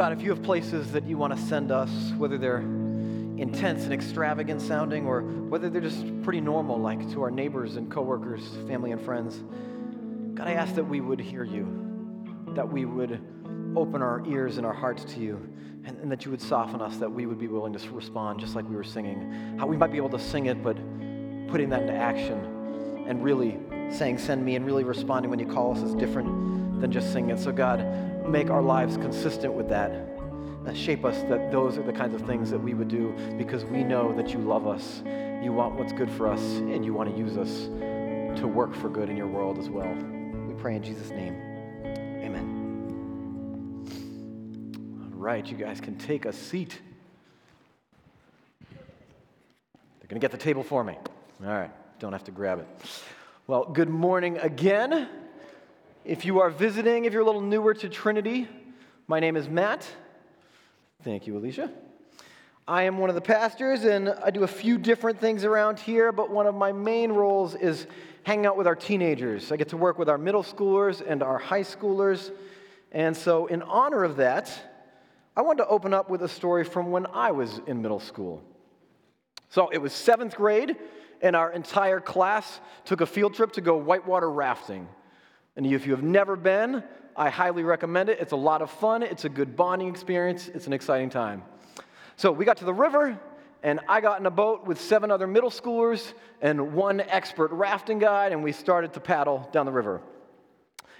God, if you have places that you want to send us, whether they're intense and extravagant sounding or whether they're just pretty normal, like to our neighbors and coworkers, family and friends, God, I ask that we would hear you, that we would open our ears and our hearts to you, and, and that you would soften us, that we would be willing to respond just like we were singing. How we might be able to sing it, but putting that into action and really saying, Send me, and really responding when you call us is different than just singing. So, God, make our lives consistent with that. Uh, shape us that those are the kinds of things that we would do because we know that you love us, you want what's good for us, and you want to use us to work for good in your world as well. We pray in Jesus' name. Amen. All right, you guys can take a seat. They're going to get the table for me. All right, don't have to grab it. Well, good morning again. If you are visiting, if you're a little newer to Trinity, my name is Matt. Thank you, Alicia. I am one of the pastors, and I do a few different things around here, but one of my main roles is hanging out with our teenagers. I get to work with our middle schoolers and our high schoolers. And so, in honor of that, I wanted to open up with a story from when I was in middle school. So, it was seventh grade, and our entire class took a field trip to go whitewater rafting. And if you have never been, I highly recommend it. It's a lot of fun, it's a good bonding experience, it's an exciting time. So we got to the river, and I got in a boat with seven other middle schoolers and one expert rafting guide, and we started to paddle down the river.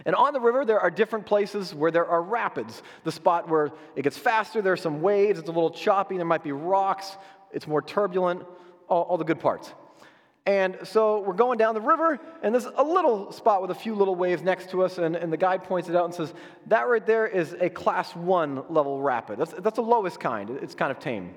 And on the river, there are different places where there are rapids. The spot where it gets faster, there are some waves, it's a little choppy, there might be rocks, it's more turbulent, all, all the good parts. And so we're going down the river, and there's a little spot with a few little waves next to us, and, and the guide points it out and says, That right there is a class one level rapid. That's, that's the lowest kind, it's kind of tame.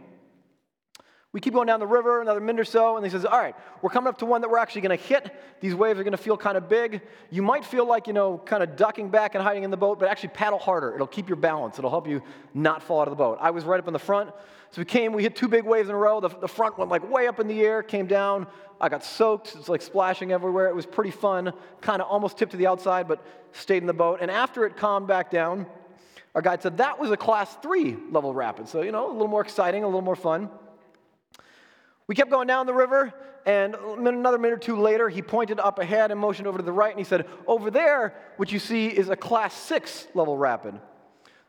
We keep going down the river, another minute or so, and he says, All right, we're coming up to one that we're actually going to hit. These waves are going to feel kind of big. You might feel like, you know, kind of ducking back and hiding in the boat, but actually paddle harder. It'll keep your balance, it'll help you not fall out of the boat. I was right up in the front. So we came, we hit two big waves in a row. The, the front went like way up in the air, came down. I got soaked. It's like splashing everywhere. It was pretty fun. Kind of almost tipped to the outside, but stayed in the boat. And after it calmed back down, our guide said that was a class three level rapid. So, you know, a little more exciting, a little more fun. We kept going down the river, and another minute or two later, he pointed up ahead and motioned over to the right, and he said, Over there, what you see is a class six level rapid.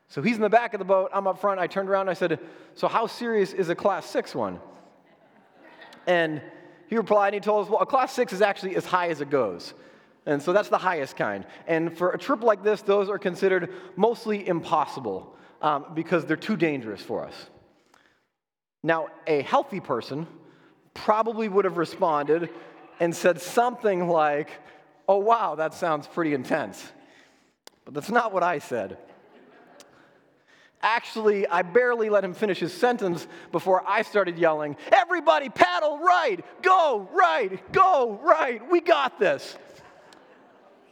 So he's in the back of the boat, I'm up front. I turned around and I said, So how serious is a class six one? And he replied and he told us, Well, a class six is actually as high as it goes. And so that's the highest kind. And for a trip like this, those are considered mostly impossible um, because they're too dangerous for us. Now, a healthy person probably would have responded and said something like, Oh, wow, that sounds pretty intense. But that's not what I said. Actually, I barely let him finish his sentence before I started yelling, Everybody paddle right, go right, go right, we got this.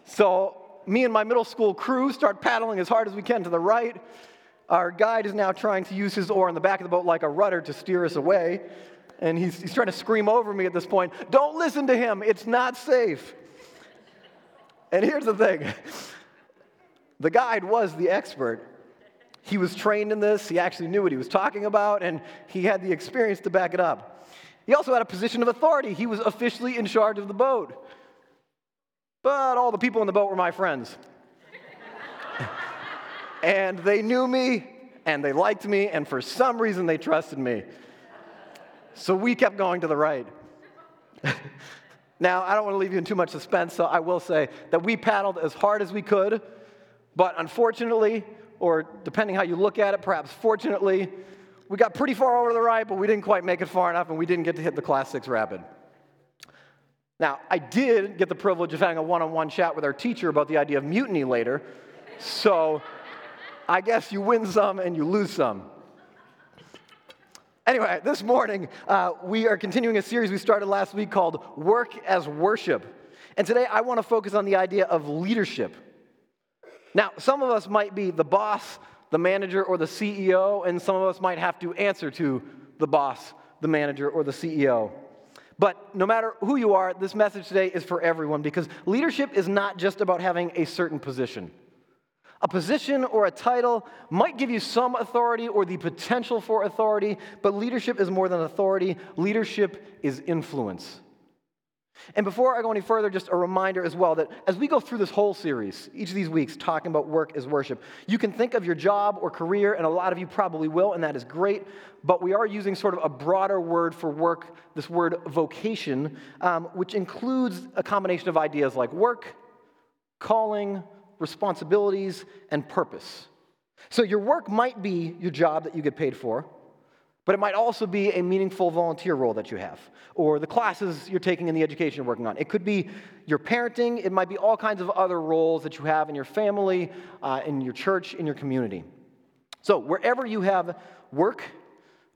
So, me and my middle school crew start paddling as hard as we can to the right. Our guide is now trying to use his oar in the back of the boat like a rudder to steer us away. And he's, he's trying to scream over me at this point Don't listen to him, it's not safe. And here's the thing the guide was the expert. He was trained in this, he actually knew what he was talking about, and he had the experience to back it up. He also had a position of authority. He was officially in charge of the boat. But all the people in the boat were my friends. and they knew me, and they liked me, and for some reason they trusted me. So we kept going to the right. now, I don't want to leave you in too much suspense, so I will say that we paddled as hard as we could, but unfortunately, or depending how you look at it, perhaps fortunately, we got pretty far over to the right, but we didn't quite make it far enough, and we didn't get to hit the Class 6 Rapid. Now, I did get the privilege of having a one on one chat with our teacher about the idea of mutiny later, so I guess you win some and you lose some. Anyway, this morning uh, we are continuing a series we started last week called Work as Worship. And today I want to focus on the idea of leadership. Now, some of us might be the boss, the manager, or the CEO, and some of us might have to answer to the boss, the manager, or the CEO. But no matter who you are, this message today is for everyone because leadership is not just about having a certain position. A position or a title might give you some authority or the potential for authority, but leadership is more than authority. Leadership is influence. And before I go any further, just a reminder as well that as we go through this whole series, each of these weeks talking about work as worship, you can think of your job or career, and a lot of you probably will, and that is great. But we are using sort of a broader word for work, this word vocation, um, which includes a combination of ideas like work, calling, responsibilities, and purpose. So your work might be your job that you get paid for. But it might also be a meaningful volunteer role that you have, or the classes you're taking in the education you're working on. It could be your parenting, it might be all kinds of other roles that you have in your family, uh, in your church, in your community. So, wherever you have work,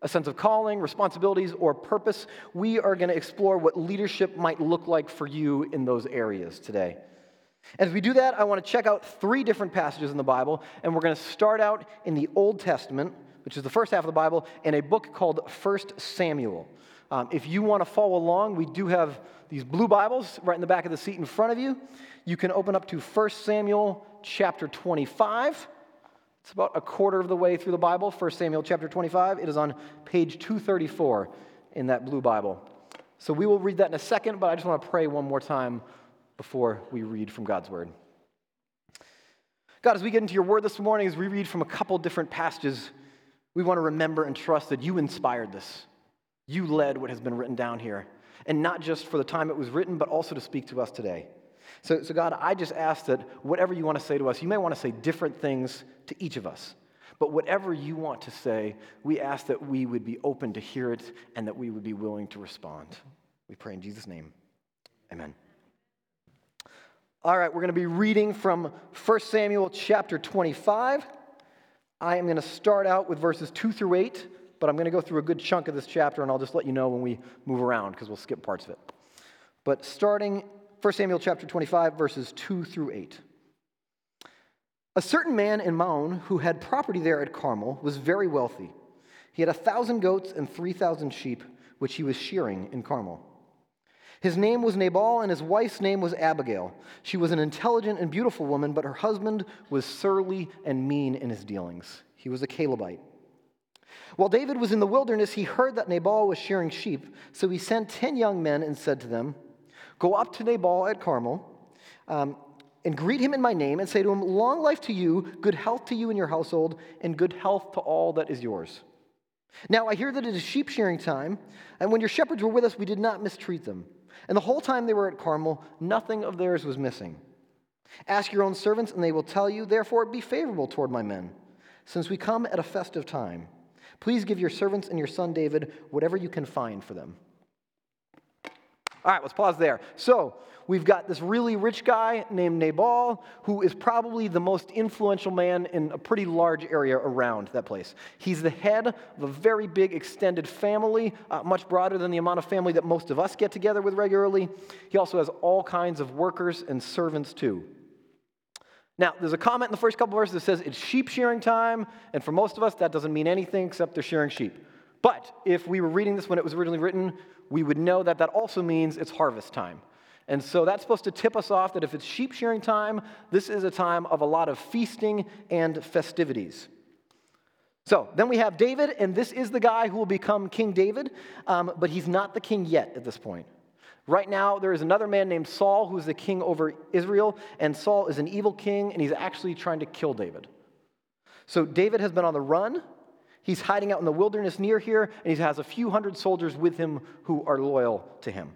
a sense of calling, responsibilities, or purpose, we are going to explore what leadership might look like for you in those areas today. As we do that, I want to check out three different passages in the Bible, and we're going to start out in the Old Testament which is the first half of the Bible, in a book called First Samuel. Um, if you want to follow along, we do have these blue Bibles right in the back of the seat in front of you. You can open up to 1 Samuel chapter 25. It's about a quarter of the way through the Bible, 1 Samuel chapter 25. It is on page 234 in that blue Bible. So we will read that in a second, but I just want to pray one more time before we read from God's Word. God, as we get into your Word this morning, as we read from a couple different passages, we want to remember and trust that you inspired this. You led what has been written down here. And not just for the time it was written, but also to speak to us today. So, so, God, I just ask that whatever you want to say to us, you may want to say different things to each of us. But whatever you want to say, we ask that we would be open to hear it and that we would be willing to respond. We pray in Jesus' name. Amen. All right, we're going to be reading from 1 Samuel chapter 25. I am going to start out with verses 2 through 8, but I'm going to go through a good chunk of this chapter, and I'll just let you know when we move around because we'll skip parts of it. But starting 1 Samuel chapter 25, verses 2 through 8. A certain man in Maon who had property there at Carmel was very wealthy. He had a thousand goats and 3,000 sheep, which he was shearing in Carmel. His name was Nabal, and his wife's name was Abigail. She was an intelligent and beautiful woman, but her husband was surly and mean in his dealings. He was a Calebite. While David was in the wilderness, he heard that Nabal was shearing sheep, so he sent ten young men and said to them, Go up to Nabal at Carmel. Um, and greet him in my name and say to him, Long life to you, good health to you and your household, and good health to all that is yours. Now I hear that it is sheep shearing time, and when your shepherds were with us, we did not mistreat them. And the whole time they were at Carmel, nothing of theirs was missing. Ask your own servants, and they will tell you, therefore, be favorable toward my men, since we come at a festive time. Please give your servants and your son David whatever you can find for them. All right, let's pause there. So, we've got this really rich guy named Nabal, who is probably the most influential man in a pretty large area around that place. He's the head of a very big extended family, uh, much broader than the amount of family that most of us get together with regularly. He also has all kinds of workers and servants, too. Now, there's a comment in the first couple verses that says it's sheep shearing time, and for most of us, that doesn't mean anything except they're shearing sheep. But if we were reading this when it was originally written, we would know that that also means it's harvest time. And so that's supposed to tip us off that if it's sheep shearing time, this is a time of a lot of feasting and festivities. So then we have David, and this is the guy who will become King David, um, but he's not the king yet at this point. Right now, there is another man named Saul who's the king over Israel, and Saul is an evil king, and he's actually trying to kill David. So David has been on the run. He's hiding out in the wilderness near here, and he has a few hundred soldiers with him who are loyal to him.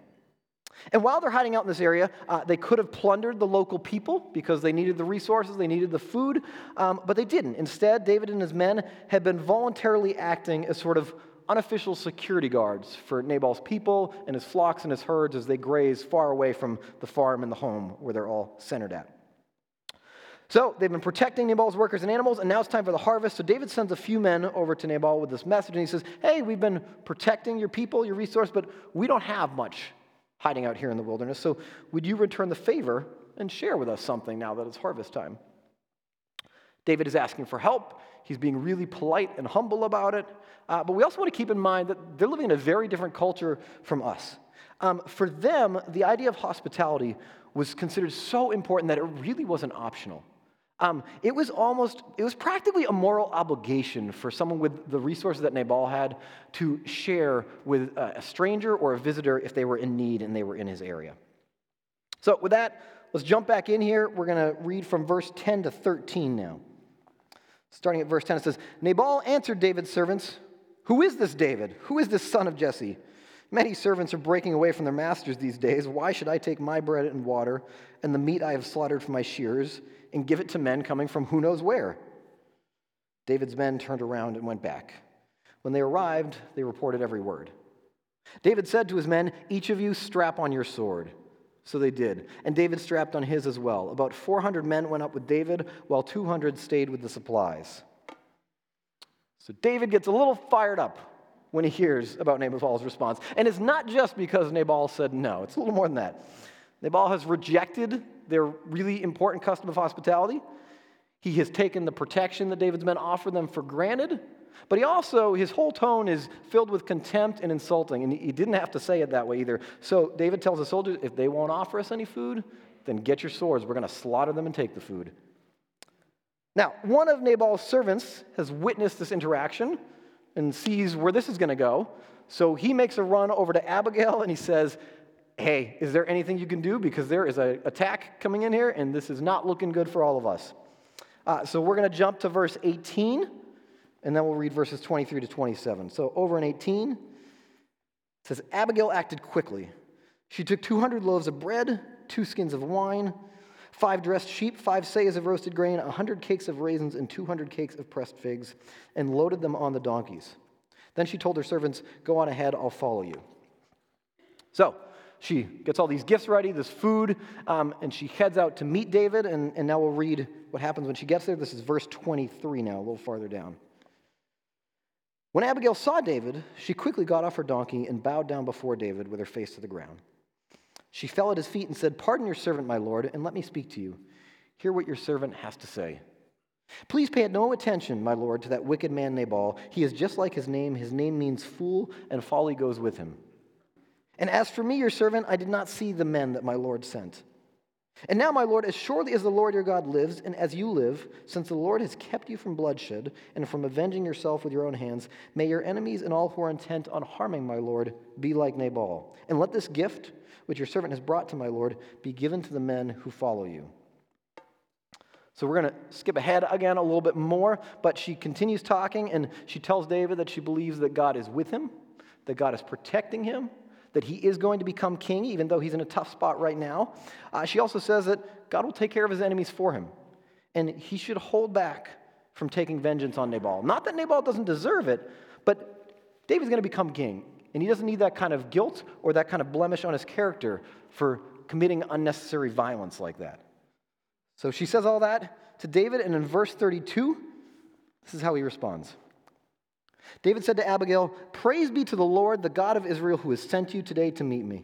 And while they're hiding out in this area, uh, they could have plundered the local people because they needed the resources, they needed the food, um, but they didn't. Instead, David and his men had been voluntarily acting as sort of unofficial security guards for Nabal's people and his flocks and his herds as they graze far away from the farm and the home where they're all centered at. So they've been protecting Nabal's workers and animals, and now it's time for the harvest. So David sends a few men over to Nabal with this message, and he says, Hey, we've been protecting your people, your resource, but we don't have much hiding out here in the wilderness. So would you return the favor and share with us something now that it's harvest time? David is asking for help. He's being really polite and humble about it. Uh, but we also want to keep in mind that they're living in a very different culture from us. Um, for them, the idea of hospitality was considered so important that it really wasn't optional. Um, it was almost, it was practically a moral obligation for someone with the resources that Nabal had to share with a stranger or a visitor if they were in need and they were in his area. So, with that, let's jump back in here. We're going to read from verse 10 to 13 now. Starting at verse 10, it says Nabal answered David's servants, Who is this David? Who is this son of Jesse? Many servants are breaking away from their masters these days. Why should I take my bread and water and the meat I have slaughtered for my shears and give it to men coming from who knows where? David's men turned around and went back. When they arrived, they reported every word. David said to his men, Each of you strap on your sword. So they did. And David strapped on his as well. About 400 men went up with David, while 200 stayed with the supplies. So David gets a little fired up when he hears about Nabal's response. And it's not just because Nabal said no, it's a little more than that. Nabal has rejected their really important custom of hospitality. He has taken the protection that David's men offered them for granted. But he also, his whole tone is filled with contempt and insulting. And he didn't have to say it that way either. So David tells the soldiers if they won't offer us any food, then get your swords. We're going to slaughter them and take the food. Now, one of Nabal's servants has witnessed this interaction and sees where this is going to go. So he makes a run over to Abigail and he says, Hey, is there anything you can do? Because there is an attack coming in here and this is not looking good for all of us. Uh, so we're going to jump to verse 18 and then we'll read verses 23 to 27. So over in 18, it says, Abigail acted quickly. She took 200 loaves of bread, two skins of wine, five dressed sheep, five seahs of roasted grain, 100 cakes of raisins, and 200 cakes of pressed figs, and loaded them on the donkeys. Then she told her servants, Go on ahead, I'll follow you. So she gets all these gifts ready, this food, um, and she heads out to meet David. And, and now we'll read what happens when she gets there. This is verse 23 now, a little farther down. When Abigail saw David, she quickly got off her donkey and bowed down before David with her face to the ground. She fell at his feet and said, Pardon your servant, my lord, and let me speak to you. Hear what your servant has to say. Please pay no attention, my lord, to that wicked man Nabal. He is just like his name. His name means fool, and folly goes with him. And as for me, your servant, I did not see the men that my lord sent. And now, my Lord, as surely as the Lord your God lives, and as you live, since the Lord has kept you from bloodshed and from avenging yourself with your own hands, may your enemies and all who are intent on harming my Lord be like Nabal. And let this gift, which your servant has brought to my Lord, be given to the men who follow you. So we're going to skip ahead again a little bit more, but she continues talking and she tells David that she believes that God is with him, that God is protecting him, that he is going to become king, even though he's in a tough spot right now. Uh, she also says that God will take care of his enemies for him, and he should hold back from taking vengeance on Nabal. Not that Nabal doesn't deserve it, but David's going to become king, and he doesn't need that kind of guilt or that kind of blemish on his character for committing unnecessary violence like that. So she says all that to David, and in verse 32, this is how he responds. David said to Abigail, Praise be to the Lord, the God of Israel, who has sent you today to meet me.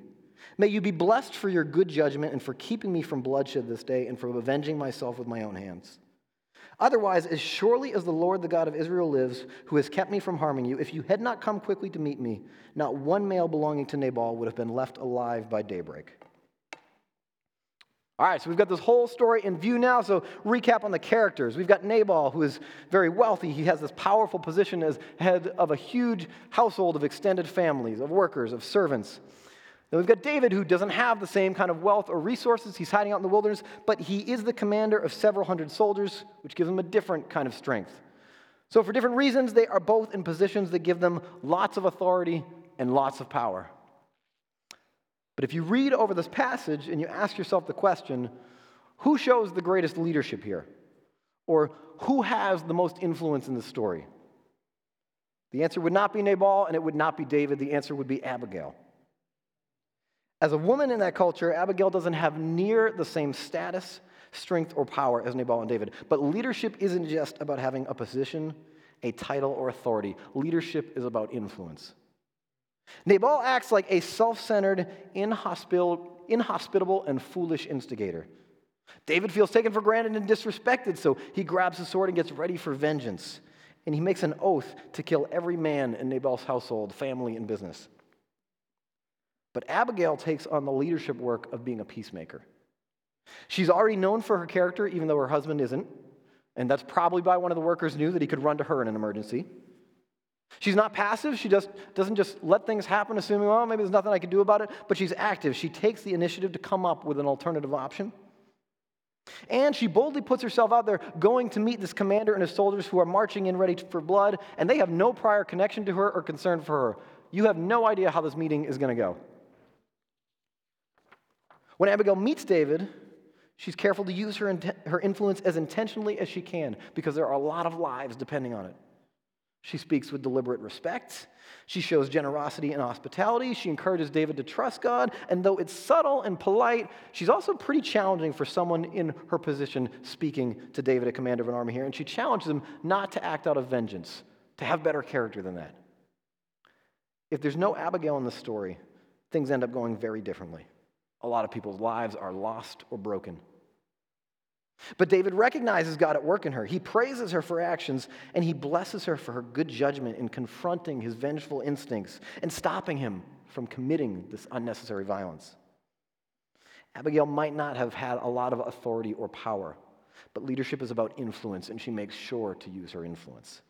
May you be blessed for your good judgment and for keeping me from bloodshed this day and from avenging myself with my own hands. Otherwise, as surely as the Lord, the God of Israel, lives, who has kept me from harming you, if you had not come quickly to meet me, not one male belonging to Nabal would have been left alive by daybreak. All right, so we've got this whole story in view now. So, recap on the characters. We've got Nabal, who is very wealthy. He has this powerful position as head of a huge household of extended families, of workers, of servants. Then we've got David, who doesn't have the same kind of wealth or resources. He's hiding out in the wilderness, but he is the commander of several hundred soldiers, which gives him a different kind of strength. So, for different reasons, they are both in positions that give them lots of authority and lots of power. But if you read over this passage and you ask yourself the question, who shows the greatest leadership here? Or who has the most influence in the story? The answer would not be Nabal and it would not be David. The answer would be Abigail. As a woman in that culture, Abigail doesn't have near the same status, strength, or power as Nabal and David. But leadership isn't just about having a position, a title, or authority. Leadership is about influence. Nabal acts like a self centered, inhospitable, and foolish instigator. David feels taken for granted and disrespected, so he grabs his sword and gets ready for vengeance. And he makes an oath to kill every man in Nabal's household, family, and business. But Abigail takes on the leadership work of being a peacemaker. She's already known for her character, even though her husband isn't. And that's probably why one of the workers knew that he could run to her in an emergency. She's not passive. She just doesn't just let things happen, assuming, well, maybe there's nothing I can do about it, but she's active. She takes the initiative to come up with an alternative option. And she boldly puts herself out there going to meet this commander and his soldiers who are marching in ready for blood, and they have no prior connection to her or concern for her. You have no idea how this meeting is going to go. When Abigail meets David, she's careful to use her, her influence as intentionally as she can because there are a lot of lives depending on it. She speaks with deliberate respect. She shows generosity and hospitality. She encourages David to trust God. And though it's subtle and polite, she's also pretty challenging for someone in her position speaking to David, a commander of an army here. And she challenges him not to act out of vengeance, to have better character than that. If there's no Abigail in the story, things end up going very differently. A lot of people's lives are lost or broken. But David recognizes God at work in her. He praises her for actions and he blesses her for her good judgment in confronting his vengeful instincts and stopping him from committing this unnecessary violence. Abigail might not have had a lot of authority or power, but leadership is about influence and she makes sure to use her influence.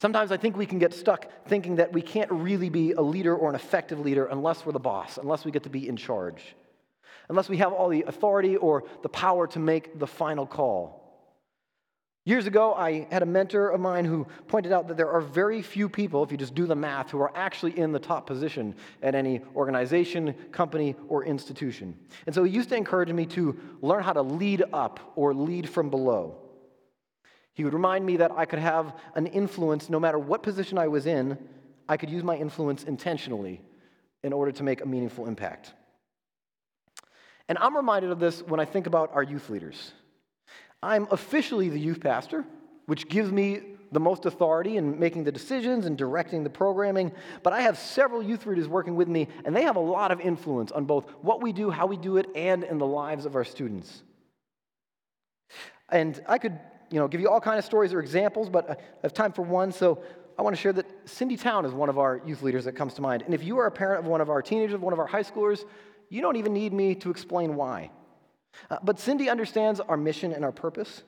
Sometimes I think we can get stuck thinking that we can't really be a leader or an effective leader unless we're the boss, unless we get to be in charge unless we have all the authority or the power to make the final call. Years ago, I had a mentor of mine who pointed out that there are very few people, if you just do the math, who are actually in the top position at any organization, company, or institution. And so he used to encourage me to learn how to lead up or lead from below. He would remind me that I could have an influence no matter what position I was in, I could use my influence intentionally in order to make a meaningful impact. And I'm reminded of this when I think about our youth leaders. I'm officially the youth pastor, which gives me the most authority in making the decisions and directing the programming. But I have several youth leaders working with me, and they have a lot of influence on both what we do, how we do it, and in the lives of our students. And I could, you know, give you all kinds of stories or examples, but I have time for one. So I want to share that Cindy Town is one of our youth leaders that comes to mind. And if you are a parent of one of our teenagers, one of our high schoolers, you don't even need me to explain why. Uh, but Cindy understands our mission and our purpose.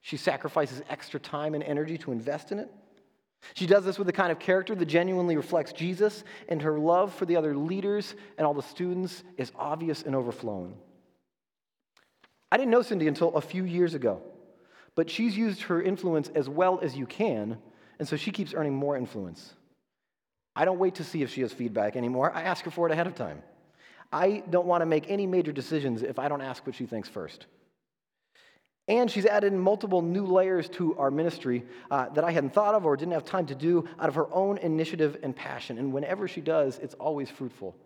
She sacrifices extra time and energy to invest in it. She does this with the kind of character that genuinely reflects Jesus, and her love for the other leaders and all the students is obvious and overflowing. I didn't know Cindy until a few years ago, but she's used her influence as well as you can, and so she keeps earning more influence. I don't wait to see if she has feedback anymore, I ask her for it ahead of time. I don't want to make any major decisions if I don't ask what she thinks first. And she's added multiple new layers to our ministry uh, that I hadn't thought of or didn't have time to do out of her own initiative and passion. And whenever she does, it's always fruitful.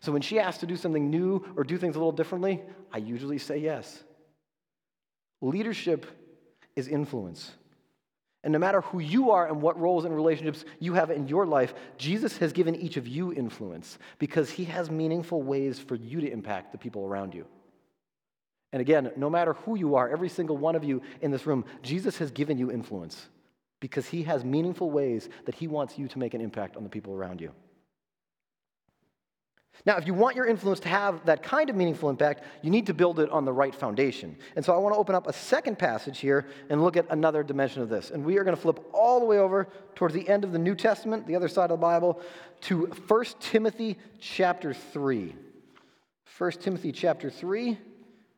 So when she asks to do something new or do things a little differently, I usually say yes. Leadership is influence. And no matter who you are and what roles and relationships you have in your life, Jesus has given each of you influence because he has meaningful ways for you to impact the people around you. And again, no matter who you are, every single one of you in this room, Jesus has given you influence because he has meaningful ways that he wants you to make an impact on the people around you. Now, if you want your influence to have that kind of meaningful impact, you need to build it on the right foundation. And so I want to open up a second passage here and look at another dimension of this. And we are going to flip all the way over towards the end of the New Testament, the other side of the Bible, to 1 Timothy chapter 3. 1 Timothy chapter 3,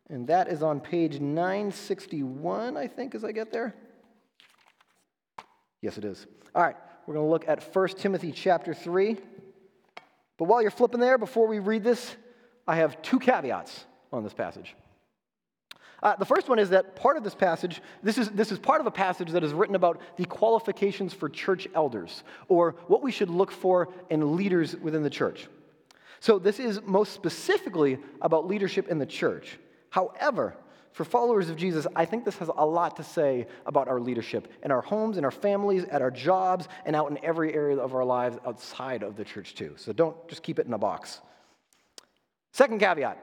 and that is on page 961, I think, as I get there. Yes, it is. All right, we're going to look at 1 Timothy chapter 3. But while you're flipping there, before we read this, I have two caveats on this passage. Uh, the first one is that part of this passage, this is, this is part of a passage that is written about the qualifications for church elders, or what we should look for in leaders within the church. So this is most specifically about leadership in the church. However, for followers of Jesus, I think this has a lot to say about our leadership in our homes, in our families, at our jobs, and out in every area of our lives outside of the church, too. So don't just keep it in a box. Second caveat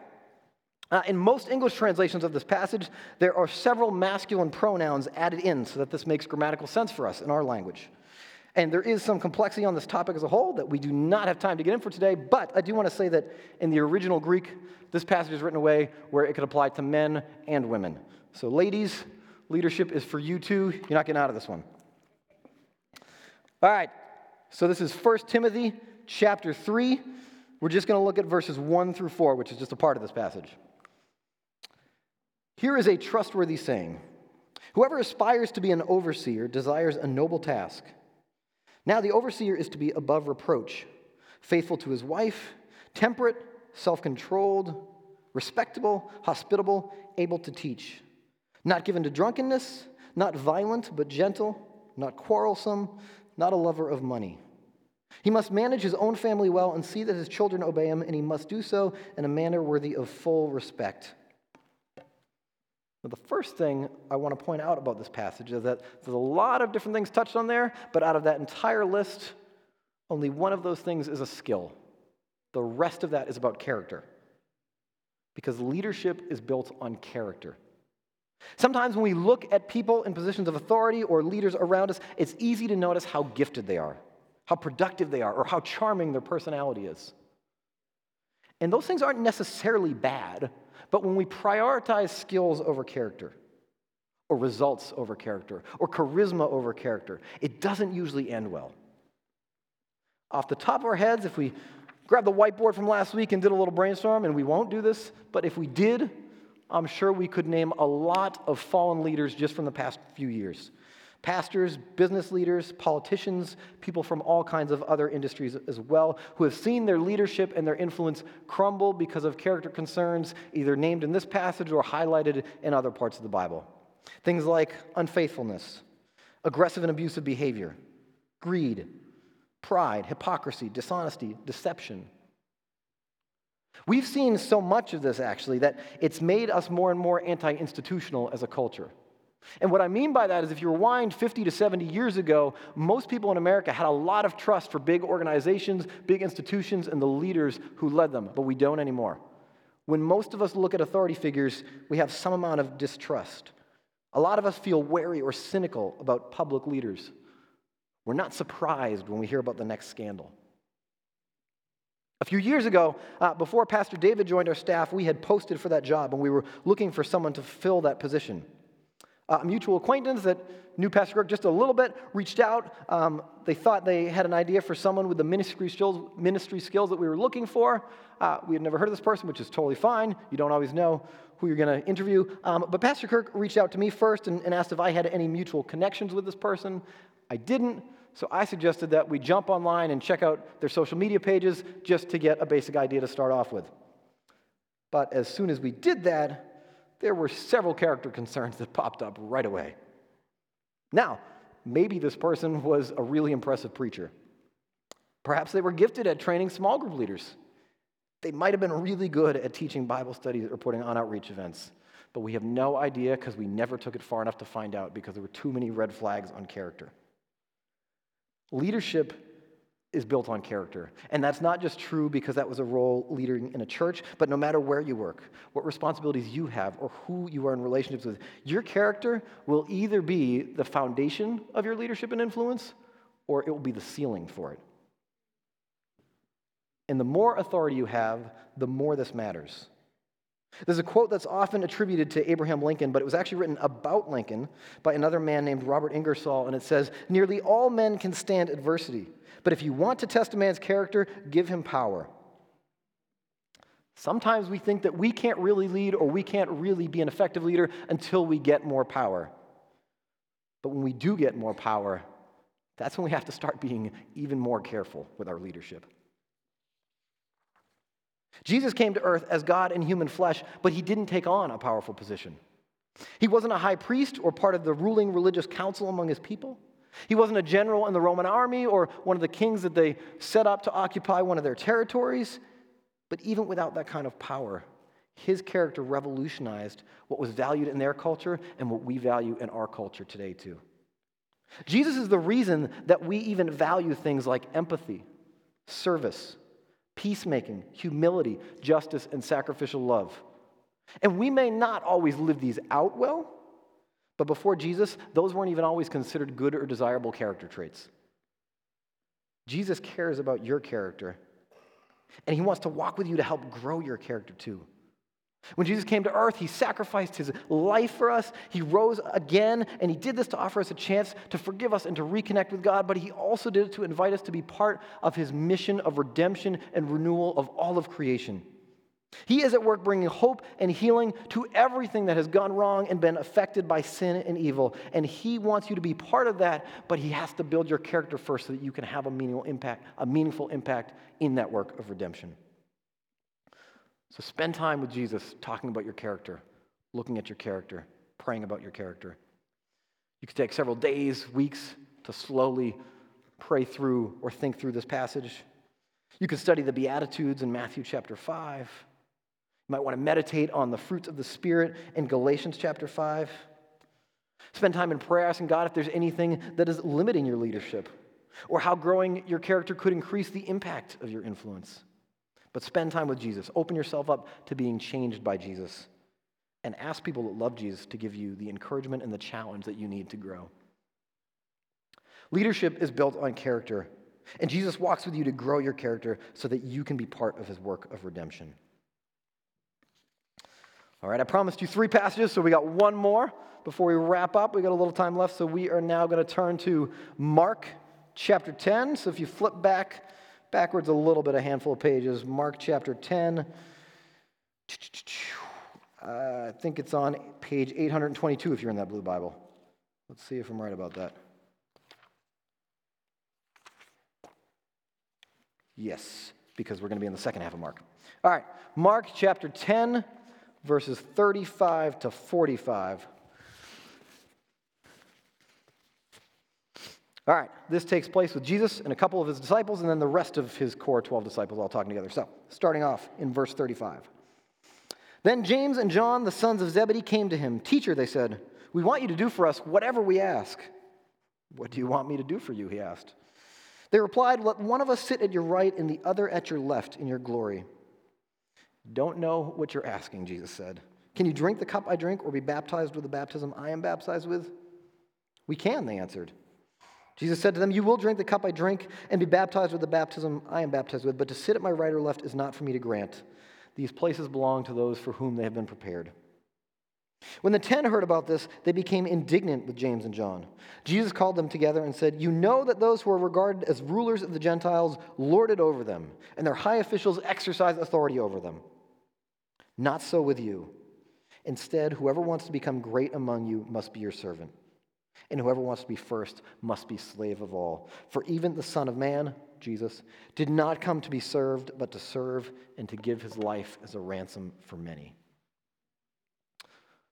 uh, in most English translations of this passage, there are several masculine pronouns added in so that this makes grammatical sense for us in our language. And there is some complexity on this topic as a whole that we do not have time to get in for today, but I do want to say that in the original Greek, this passage is written away where it could apply to men and women. So, ladies, leadership is for you too. You're not getting out of this one. All right, so this is 1 Timothy chapter 3. We're just going to look at verses 1 through 4, which is just a part of this passage. Here is a trustworthy saying Whoever aspires to be an overseer desires a noble task. Now, the overseer is to be above reproach, faithful to his wife, temperate, self controlled, respectable, hospitable, able to teach, not given to drunkenness, not violent, but gentle, not quarrelsome, not a lover of money. He must manage his own family well and see that his children obey him, and he must do so in a manner worthy of full respect. Now, the first thing I want to point out about this passage is that there's a lot of different things touched on there, but out of that entire list, only one of those things is a skill. The rest of that is about character. Because leadership is built on character. Sometimes when we look at people in positions of authority or leaders around us, it's easy to notice how gifted they are, how productive they are, or how charming their personality is. And those things aren't necessarily bad, but when we prioritize skills over character, or results over character, or charisma over character, it doesn't usually end well. Off the top of our heads, if we grab the whiteboard from last week and did a little brainstorm, and we won't do this, but if we did, I'm sure we could name a lot of fallen leaders just from the past few years pastors, business leaders, politicians, people from all kinds of other industries as well, who have seen their leadership and their influence crumble because of character concerns, either named in this passage or highlighted in other parts of the Bible. Things like unfaithfulness, aggressive and abusive behavior, greed, pride, hypocrisy, dishonesty, deception. We've seen so much of this actually that it's made us more and more anti institutional as a culture. And what I mean by that is if you rewind 50 to 70 years ago, most people in America had a lot of trust for big organizations, big institutions, and the leaders who led them, but we don't anymore. When most of us look at authority figures, we have some amount of distrust. A lot of us feel wary or cynical about public leaders. We're not surprised when we hear about the next scandal. A few years ago, uh, before Pastor David joined our staff, we had posted for that job and we were looking for someone to fill that position. Uh, a mutual acquaintance that knew Pastor Kirk just a little bit reached out. Um, they thought they had an idea for someone with the ministry skills, ministry skills that we were looking for. Uh, we had never heard of this person, which is totally fine. You don't always know who you're going to interview. Um, but Pastor Kirk reached out to me first and, and asked if I had any mutual connections with this person. I didn't. So I suggested that we jump online and check out their social media pages just to get a basic idea to start off with. But as soon as we did that, there were several character concerns that popped up right away. Now, maybe this person was a really impressive preacher. Perhaps they were gifted at training small group leaders. They might have been really good at teaching Bible studies or putting on outreach events, but we have no idea because we never took it far enough to find out because there were too many red flags on character. Leadership is built on character. And that's not just true because that was a role leading in a church, but no matter where you work, what responsibilities you have, or who you are in relationships with, your character will either be the foundation of your leadership and influence, or it will be the ceiling for it. And the more authority you have, the more this matters. There's a quote that's often attributed to Abraham Lincoln, but it was actually written about Lincoln by another man named Robert Ingersoll, and it says Nearly all men can stand adversity, but if you want to test a man's character, give him power. Sometimes we think that we can't really lead or we can't really be an effective leader until we get more power. But when we do get more power, that's when we have to start being even more careful with our leadership. Jesus came to earth as God in human flesh, but he didn't take on a powerful position. He wasn't a high priest or part of the ruling religious council among his people. He wasn't a general in the Roman army or one of the kings that they set up to occupy one of their territories. But even without that kind of power, his character revolutionized what was valued in their culture and what we value in our culture today, too. Jesus is the reason that we even value things like empathy, service, peacemaking, humility, justice, and sacrificial love. And we may not always live these out well, but before Jesus, those weren't even always considered good or desirable character traits. Jesus cares about your character, and he wants to walk with you to help grow your character too. When Jesus came to earth, he sacrificed his life for us. He rose again, and he did this to offer us a chance to forgive us and to reconnect with God, but he also did it to invite us to be part of his mission of redemption and renewal of all of creation. He is at work bringing hope and healing to everything that has gone wrong and been affected by sin and evil. And He wants you to be part of that, but He has to build your character first so that you can have a meaningful impact, a meaningful impact in that work of redemption. So spend time with Jesus talking about your character, looking at your character, praying about your character. You could take several days, weeks to slowly pray through or think through this passage. You could study the Beatitudes in Matthew chapter 5. You might want to meditate on the fruits of the Spirit in Galatians chapter 5. Spend time in prayer asking God if there's anything that is limiting your leadership or how growing your character could increase the impact of your influence. But spend time with Jesus. Open yourself up to being changed by Jesus. And ask people that love Jesus to give you the encouragement and the challenge that you need to grow. Leadership is built on character. And Jesus walks with you to grow your character so that you can be part of his work of redemption. All right, I promised you three passages, so we got one more before we wrap up. We got a little time left, so we are now going to turn to Mark chapter 10. So if you flip back backwards a little bit, a handful of pages, Mark chapter 10. Uh, I think it's on page 822 if you're in that blue Bible. Let's see if I'm right about that. Yes, because we're going to be in the second half of Mark. All right, Mark chapter 10 verses 35 to 45. All right, this takes place with Jesus and a couple of his disciples, and then the rest of his core 12 disciples all talking together. So, starting off in verse 35. Then James and John, the sons of Zebedee, came to him. Teacher, they said, we want you to do for us whatever we ask. What do you want me to do for you? He asked. They replied, Let one of us sit at your right and the other at your left in your glory. Don't know what you're asking, Jesus said. Can you drink the cup I drink or be baptized with the baptism I am baptized with? We can, they answered. Jesus said to them, You will drink the cup I drink and be baptized with the baptism I am baptized with, but to sit at my right or left is not for me to grant. These places belong to those for whom they have been prepared. When the ten heard about this, they became indignant with James and John. Jesus called them together and said, You know that those who are regarded as rulers of the Gentiles lord it over them, and their high officials exercise authority over them. Not so with you. Instead, whoever wants to become great among you must be your servant, and whoever wants to be first must be slave of all. For even the Son of Man, Jesus, did not come to be served, but to serve and to give his life as a ransom for many.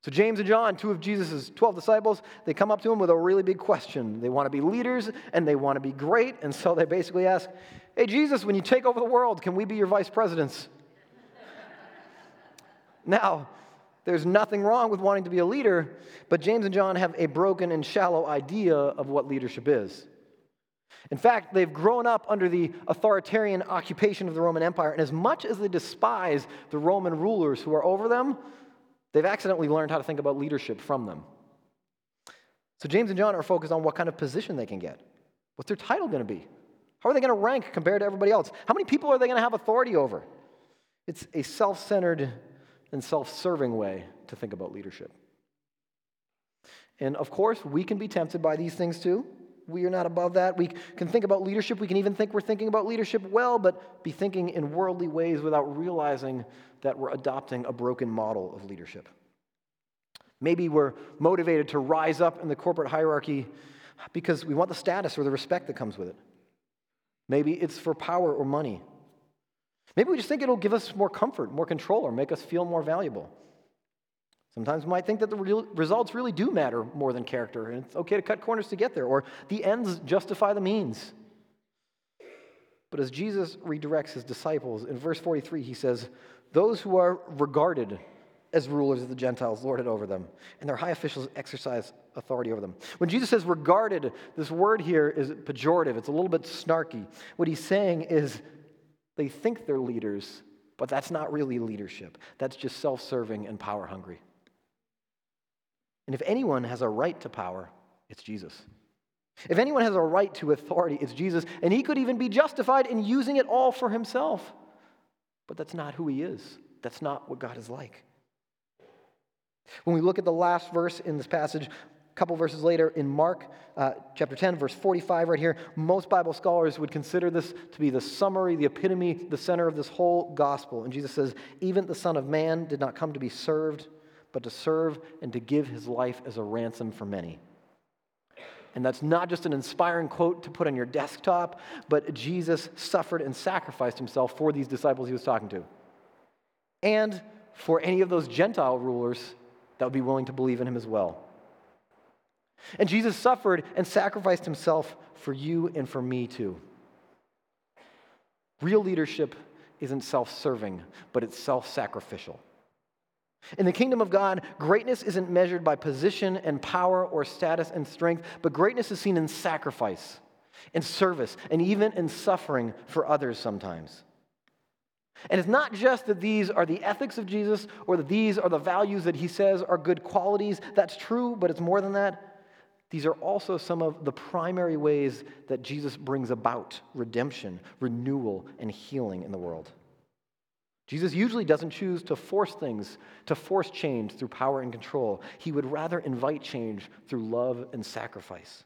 So, James and John, two of Jesus' 12 disciples, they come up to him with a really big question. They want to be leaders and they want to be great. And so they basically ask, Hey, Jesus, when you take over the world, can we be your vice presidents? Now, there's nothing wrong with wanting to be a leader, but James and John have a broken and shallow idea of what leadership is. In fact, they've grown up under the authoritarian occupation of the Roman Empire, and as much as they despise the Roman rulers who are over them, they've accidentally learned how to think about leadership from them. So James and John are focused on what kind of position they can get. What's their title going to be? How are they going to rank compared to everybody else? How many people are they going to have authority over? It's a self centered and self serving way to think about leadership. And of course, we can be tempted by these things too. We are not above that. We can think about leadership. We can even think we're thinking about leadership well, but be thinking in worldly ways without realizing that we're adopting a broken model of leadership. Maybe we're motivated to rise up in the corporate hierarchy because we want the status or the respect that comes with it. Maybe it's for power or money. Maybe we just think it'll give us more comfort, more control, or make us feel more valuable. Sometimes we might think that the real results really do matter more than character, and it's okay to cut corners to get there, or the ends justify the means. But as Jesus redirects his disciples, in verse 43, he says, Those who are regarded as rulers of the Gentiles lord it over them, and their high officials exercise authority over them. When Jesus says regarded, this word here is pejorative, it's a little bit snarky. What he's saying is they think they're leaders, but that's not really leadership. That's just self serving and power hungry. And if anyone has a right to power, it's Jesus. If anyone has a right to authority, it's Jesus, and he could even be justified in using it all for himself. But that's not who he is. That's not what God is like. When we look at the last verse in this passage, a couple verses later in Mark uh, chapter 10, verse 45, right here, most Bible scholars would consider this to be the summary, the epitome, the center of this whole gospel. And Jesus says, Even the Son of Man did not come to be served, but to serve and to give his life as a ransom for many. And that's not just an inspiring quote to put on your desktop, but Jesus suffered and sacrificed himself for these disciples he was talking to. And for any of those Gentile rulers that would be willing to believe in him as well. And Jesus suffered and sacrificed himself for you and for me too. Real leadership isn't self serving, but it's self sacrificial. In the kingdom of God, greatness isn't measured by position and power or status and strength, but greatness is seen in sacrifice, in service, and even in suffering for others sometimes. And it's not just that these are the ethics of Jesus or that these are the values that he says are good qualities. That's true, but it's more than that. These are also some of the primary ways that Jesus brings about redemption, renewal, and healing in the world. Jesus usually doesn't choose to force things, to force change through power and control. He would rather invite change through love and sacrifice.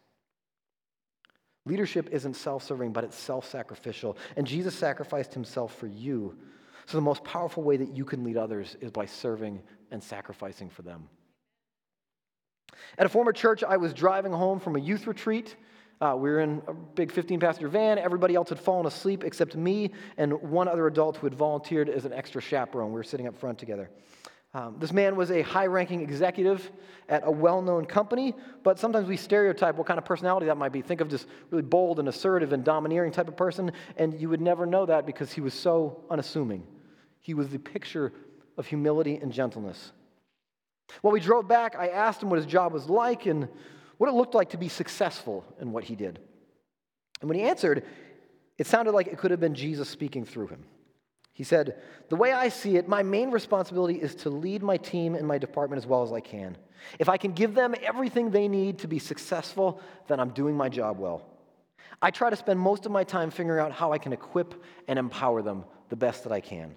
Leadership isn't self serving, but it's self sacrificial. And Jesus sacrificed himself for you. So the most powerful way that you can lead others is by serving and sacrificing for them. At a former church, I was driving home from a youth retreat uh, we were in a big 15 passenger van. Everybody else had fallen asleep except me and one other adult who had volunteered as an extra chaperone. We were sitting up front together. Um, this man was a high ranking executive at a well known company, but sometimes we stereotype what kind of personality that might be. Think of just really bold and assertive and domineering type of person, and you would never know that because he was so unassuming. He was the picture of humility and gentleness. While we drove back, I asked him what his job was like, and what it looked like to be successful in what he did. And when he answered, it sounded like it could have been Jesus speaking through him. He said, The way I see it, my main responsibility is to lead my team and my department as well as I can. If I can give them everything they need to be successful, then I'm doing my job well. I try to spend most of my time figuring out how I can equip and empower them the best that I can.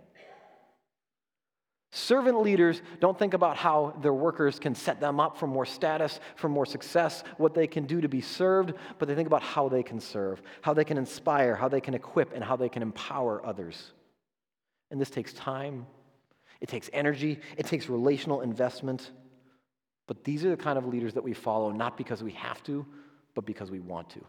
Servant leaders don't think about how their workers can set them up for more status, for more success, what they can do to be served, but they think about how they can serve, how they can inspire, how they can equip, and how they can empower others. And this takes time, it takes energy, it takes relational investment. But these are the kind of leaders that we follow, not because we have to, but because we want to.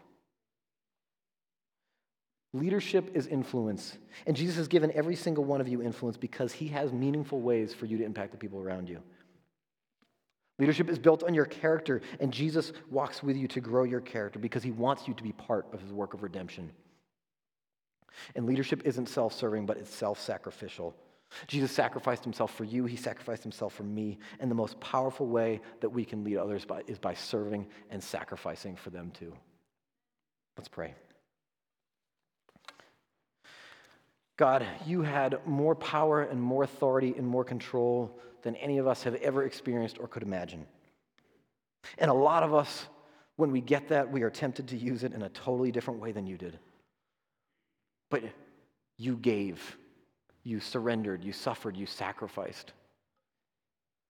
Leadership is influence. And Jesus has given every single one of you influence because he has meaningful ways for you to impact the people around you. Leadership is built on your character, and Jesus walks with you to grow your character because he wants you to be part of his work of redemption. And leadership isn't self serving, but it's self sacrificial. Jesus sacrificed himself for you, he sacrificed himself for me. And the most powerful way that we can lead others by, is by serving and sacrificing for them too. Let's pray. God, you had more power and more authority and more control than any of us have ever experienced or could imagine. And a lot of us, when we get that, we are tempted to use it in a totally different way than you did. But you gave, you surrendered, you suffered, you sacrificed.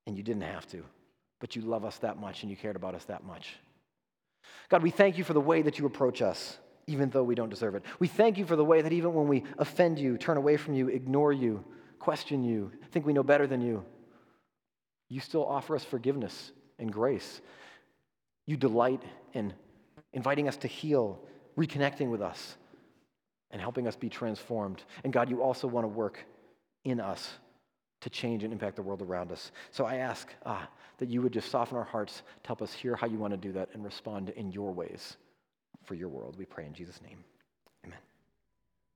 And you didn't have to. But you love us that much and you cared about us that much. God, we thank you for the way that you approach us even though we don't deserve it. We thank you for the way that even when we offend you, turn away from you, ignore you, question you, think we know better than you, you still offer us forgiveness and grace. You delight in inviting us to heal, reconnecting with us, and helping us be transformed. And God, you also want to work in us to change and impact the world around us. So I ask ah, that you would just soften our hearts to help us hear how you want to do that and respond in your ways for your world. We pray in Jesus' name.